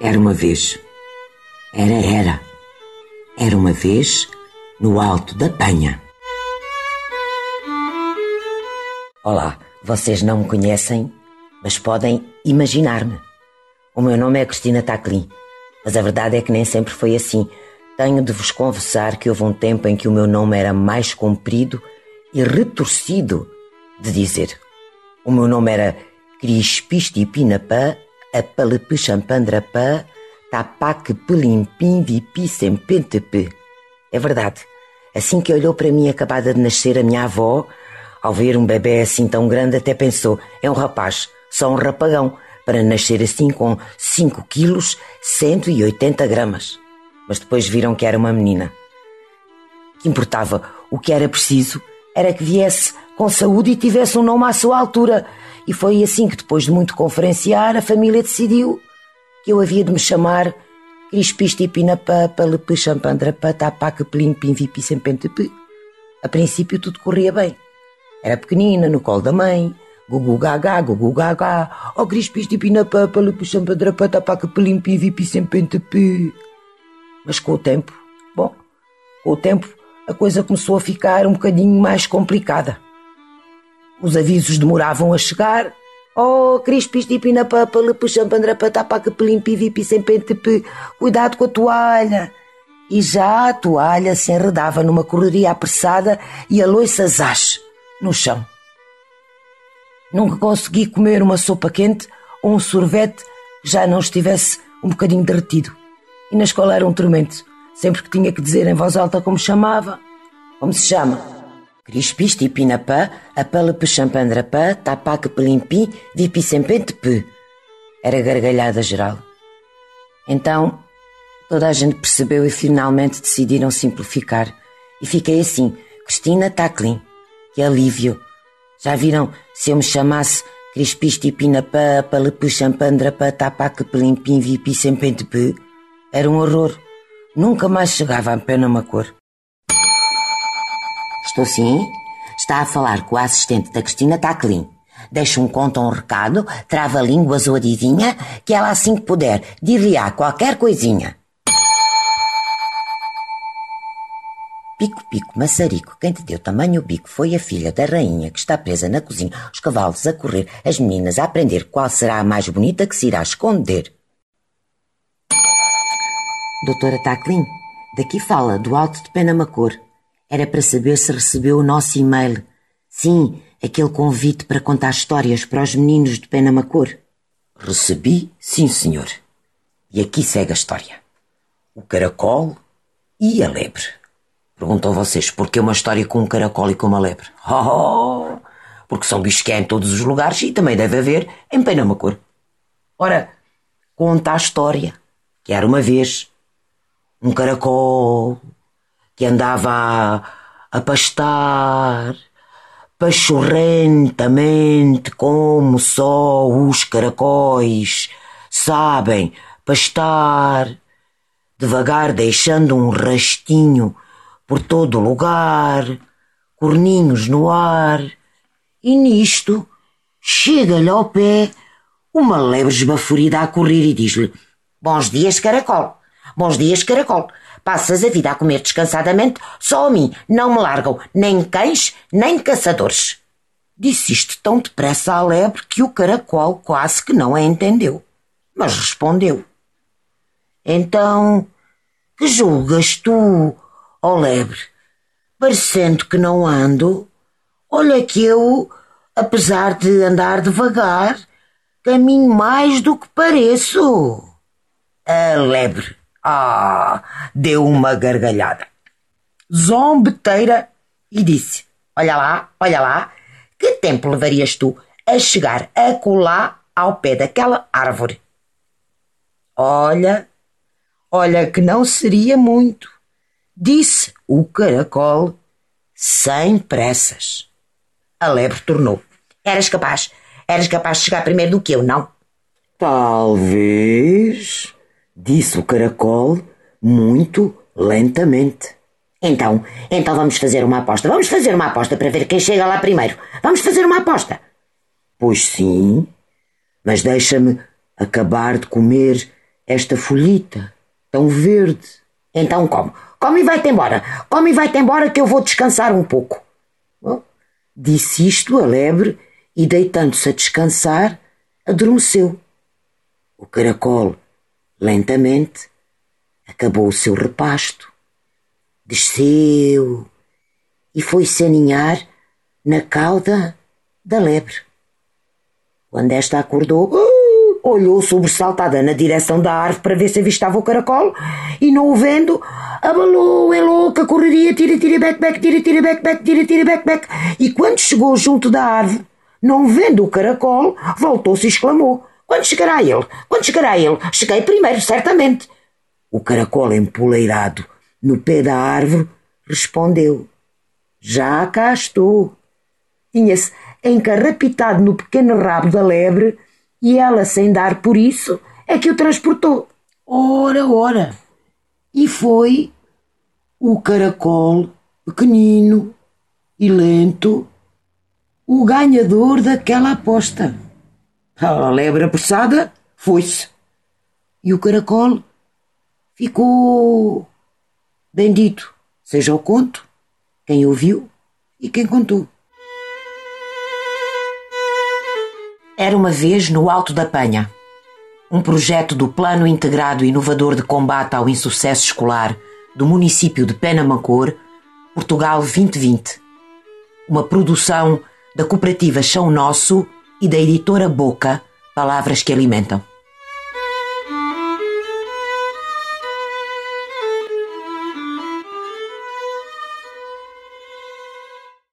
uma vez. Era, era. Era uma vez no alto da Penha. Olá, vocês não me conhecem, mas podem imaginar-me. O meu nome é Cristina Taclin, mas a verdade é que nem sempre foi assim. Tenho de vos confessar que houve um tempo em que o meu nome era mais comprido e retorcido de dizer. O meu nome era Crispisti Pinapã, Apalepe Champandrapã, Tapaque Pelimpim Vipi Sempentepe. É verdade. Assim que olhou para mim acabada de nascer a minha avó, ao ver um bebê assim tão grande, até pensou: é um rapaz, só um rapagão, para nascer assim com 5 quilos, 180 gramas. Mas depois viram que era uma menina. Que importava, o que era preciso era que viesse com saúde e tivesse um nome à sua altura. E foi assim que, depois de muito conferenciar, a família decidiu que eu havia de me chamar Crispisti Pinapá, Palepe Champandrapá, Tapaca, Plim, Pim, Vipi, Sempentepe. A princípio tudo corria bem. Era pequenina, no colo da mãe. Gugu gaga, gugu gaga. Oh, padrapá, tapaca, pelimpi, vipi, sempentepi. Mas com o tempo, bom, com o tempo, a coisa começou a ficar um bocadinho mais complicada. Os avisos demoravam a chegar. Oh, crispis de pinapá, palupuxam padrapá, tapaca, pelimpi, vipi, sempentepi. Cuidado com a toalha. E já a toalha se enredava numa correria apressada e a loiça zás no chão. Nunca consegui comer uma sopa quente ou um sorvete que já não estivesse um bocadinho derretido. E na escola era um tormento. Sempre que tinha que dizer em voz alta como chamava. Como se chama? Crispiste pinapá, apalape champandrapá, tapaque pelimpim, vipi sempente Era gargalhada geral. Então, toda a gente percebeu e finalmente decidiram simplificar. E fiquei assim, Cristina Taclin. Que alívio! Já viram se eu me chamasse Crispisti Pinapá, Palepu Champandrapá, Tapaque Pelimpim, Vipi Sempentepe? Era um horror. Nunca mais chegava a pé numa cor. Estou sim? Está a falar com a assistente da Cristina Taclin. Deixa um conto um recado, trava línguas ou adivinha, que ela assim que puder dir-lhe-á qualquer coisinha. Pico, pico, maçarico, quem te deu tamanho bico foi a filha da rainha que está presa na cozinha, os cavalos a correr, as meninas a aprender qual será a mais bonita que se irá esconder. Doutora Taclin, daqui fala, do Alto de Penamacor. Era para saber se recebeu o nosso e-mail. Sim, aquele convite para contar histórias para os meninos de Penamacor. Recebi, sim senhor. E aqui segue a história. O caracol e a lebre. Perguntam vocês, porquê uma história com um caracol e com uma lebre? Oh, porque são bichos que há em todos os lugares e também deve haver em Penamacor. Ora, conta a história que era uma vez um caracol que andava a, a pastar pachorrentamente como só os caracóis sabem pastar, devagar deixando um rastinho por todo lugar, corninhos no ar, e nisto chega-lhe ao pé uma lebre esbaforida a correr e diz-lhe: Bons dias, caracol. Bons dias, caracol. Passas a vida a comer descansadamente, só a mim não me largam nem cães nem caçadores. Disse isto tão depressa à lebre que o caracol quase que não a entendeu. Mas respondeu: Então, que julgas tu, ó lebre, parecendo que não ando, olha que eu, apesar de andar devagar, caminho mais do que pareço. A lebre, ah, deu uma gargalhada, zombeteira, e disse: Olha lá, olha lá, que tempo levarias tu a chegar a colar ao pé daquela árvore? Olha, olha que não seria muito disse o caracol sem pressas. A lebre tornou. Eras capaz, eras capaz de chegar primeiro do que eu, não? Talvez, disse o caracol muito lentamente. Então, então vamos fazer uma aposta. Vamos fazer uma aposta para ver quem chega lá primeiro. Vamos fazer uma aposta. Pois sim, mas deixa-me acabar de comer esta folhita tão verde. Então come, come e vai-te embora, come e vai-te embora que eu vou descansar um pouco. Bom, disse isto a lebre e, deitando-se a descansar, adormeceu. O caracol, lentamente, acabou o seu repasto, desceu e foi-se aninhar na cauda da lebre. Quando esta acordou, olhou sobressaltada na direção da árvore para ver se avistava o caracol e, não o vendo, abalou em louca correria, tira, tira, back, back, tira, tira, back, back, tira, tira, back, back. E quando chegou junto da árvore, não vendo o caracol, voltou-se e exclamou: Quando chegará ele? Quando chegará ele? Cheguei primeiro, certamente. O caracol empoleirado no pé da árvore respondeu: Já cá estou. Tinha-se encarrapitado no pequeno rabo da lebre e ela, sem dar por isso, é que o transportou. Ora, ora! E foi o caracol pequenino e lento o ganhador daquela aposta. A lebre apressada foi-se. E o caracol ficou. Bendito seja o conto, quem ouviu e quem contou. Era uma vez no Alto da Penha, um projeto do Plano Integrado Inovador de Combate ao Insucesso Escolar do município de Penamacor, Portugal 2020. Uma produção da cooperativa Chão Nosso e da editora Boca, Palavras que Alimentam.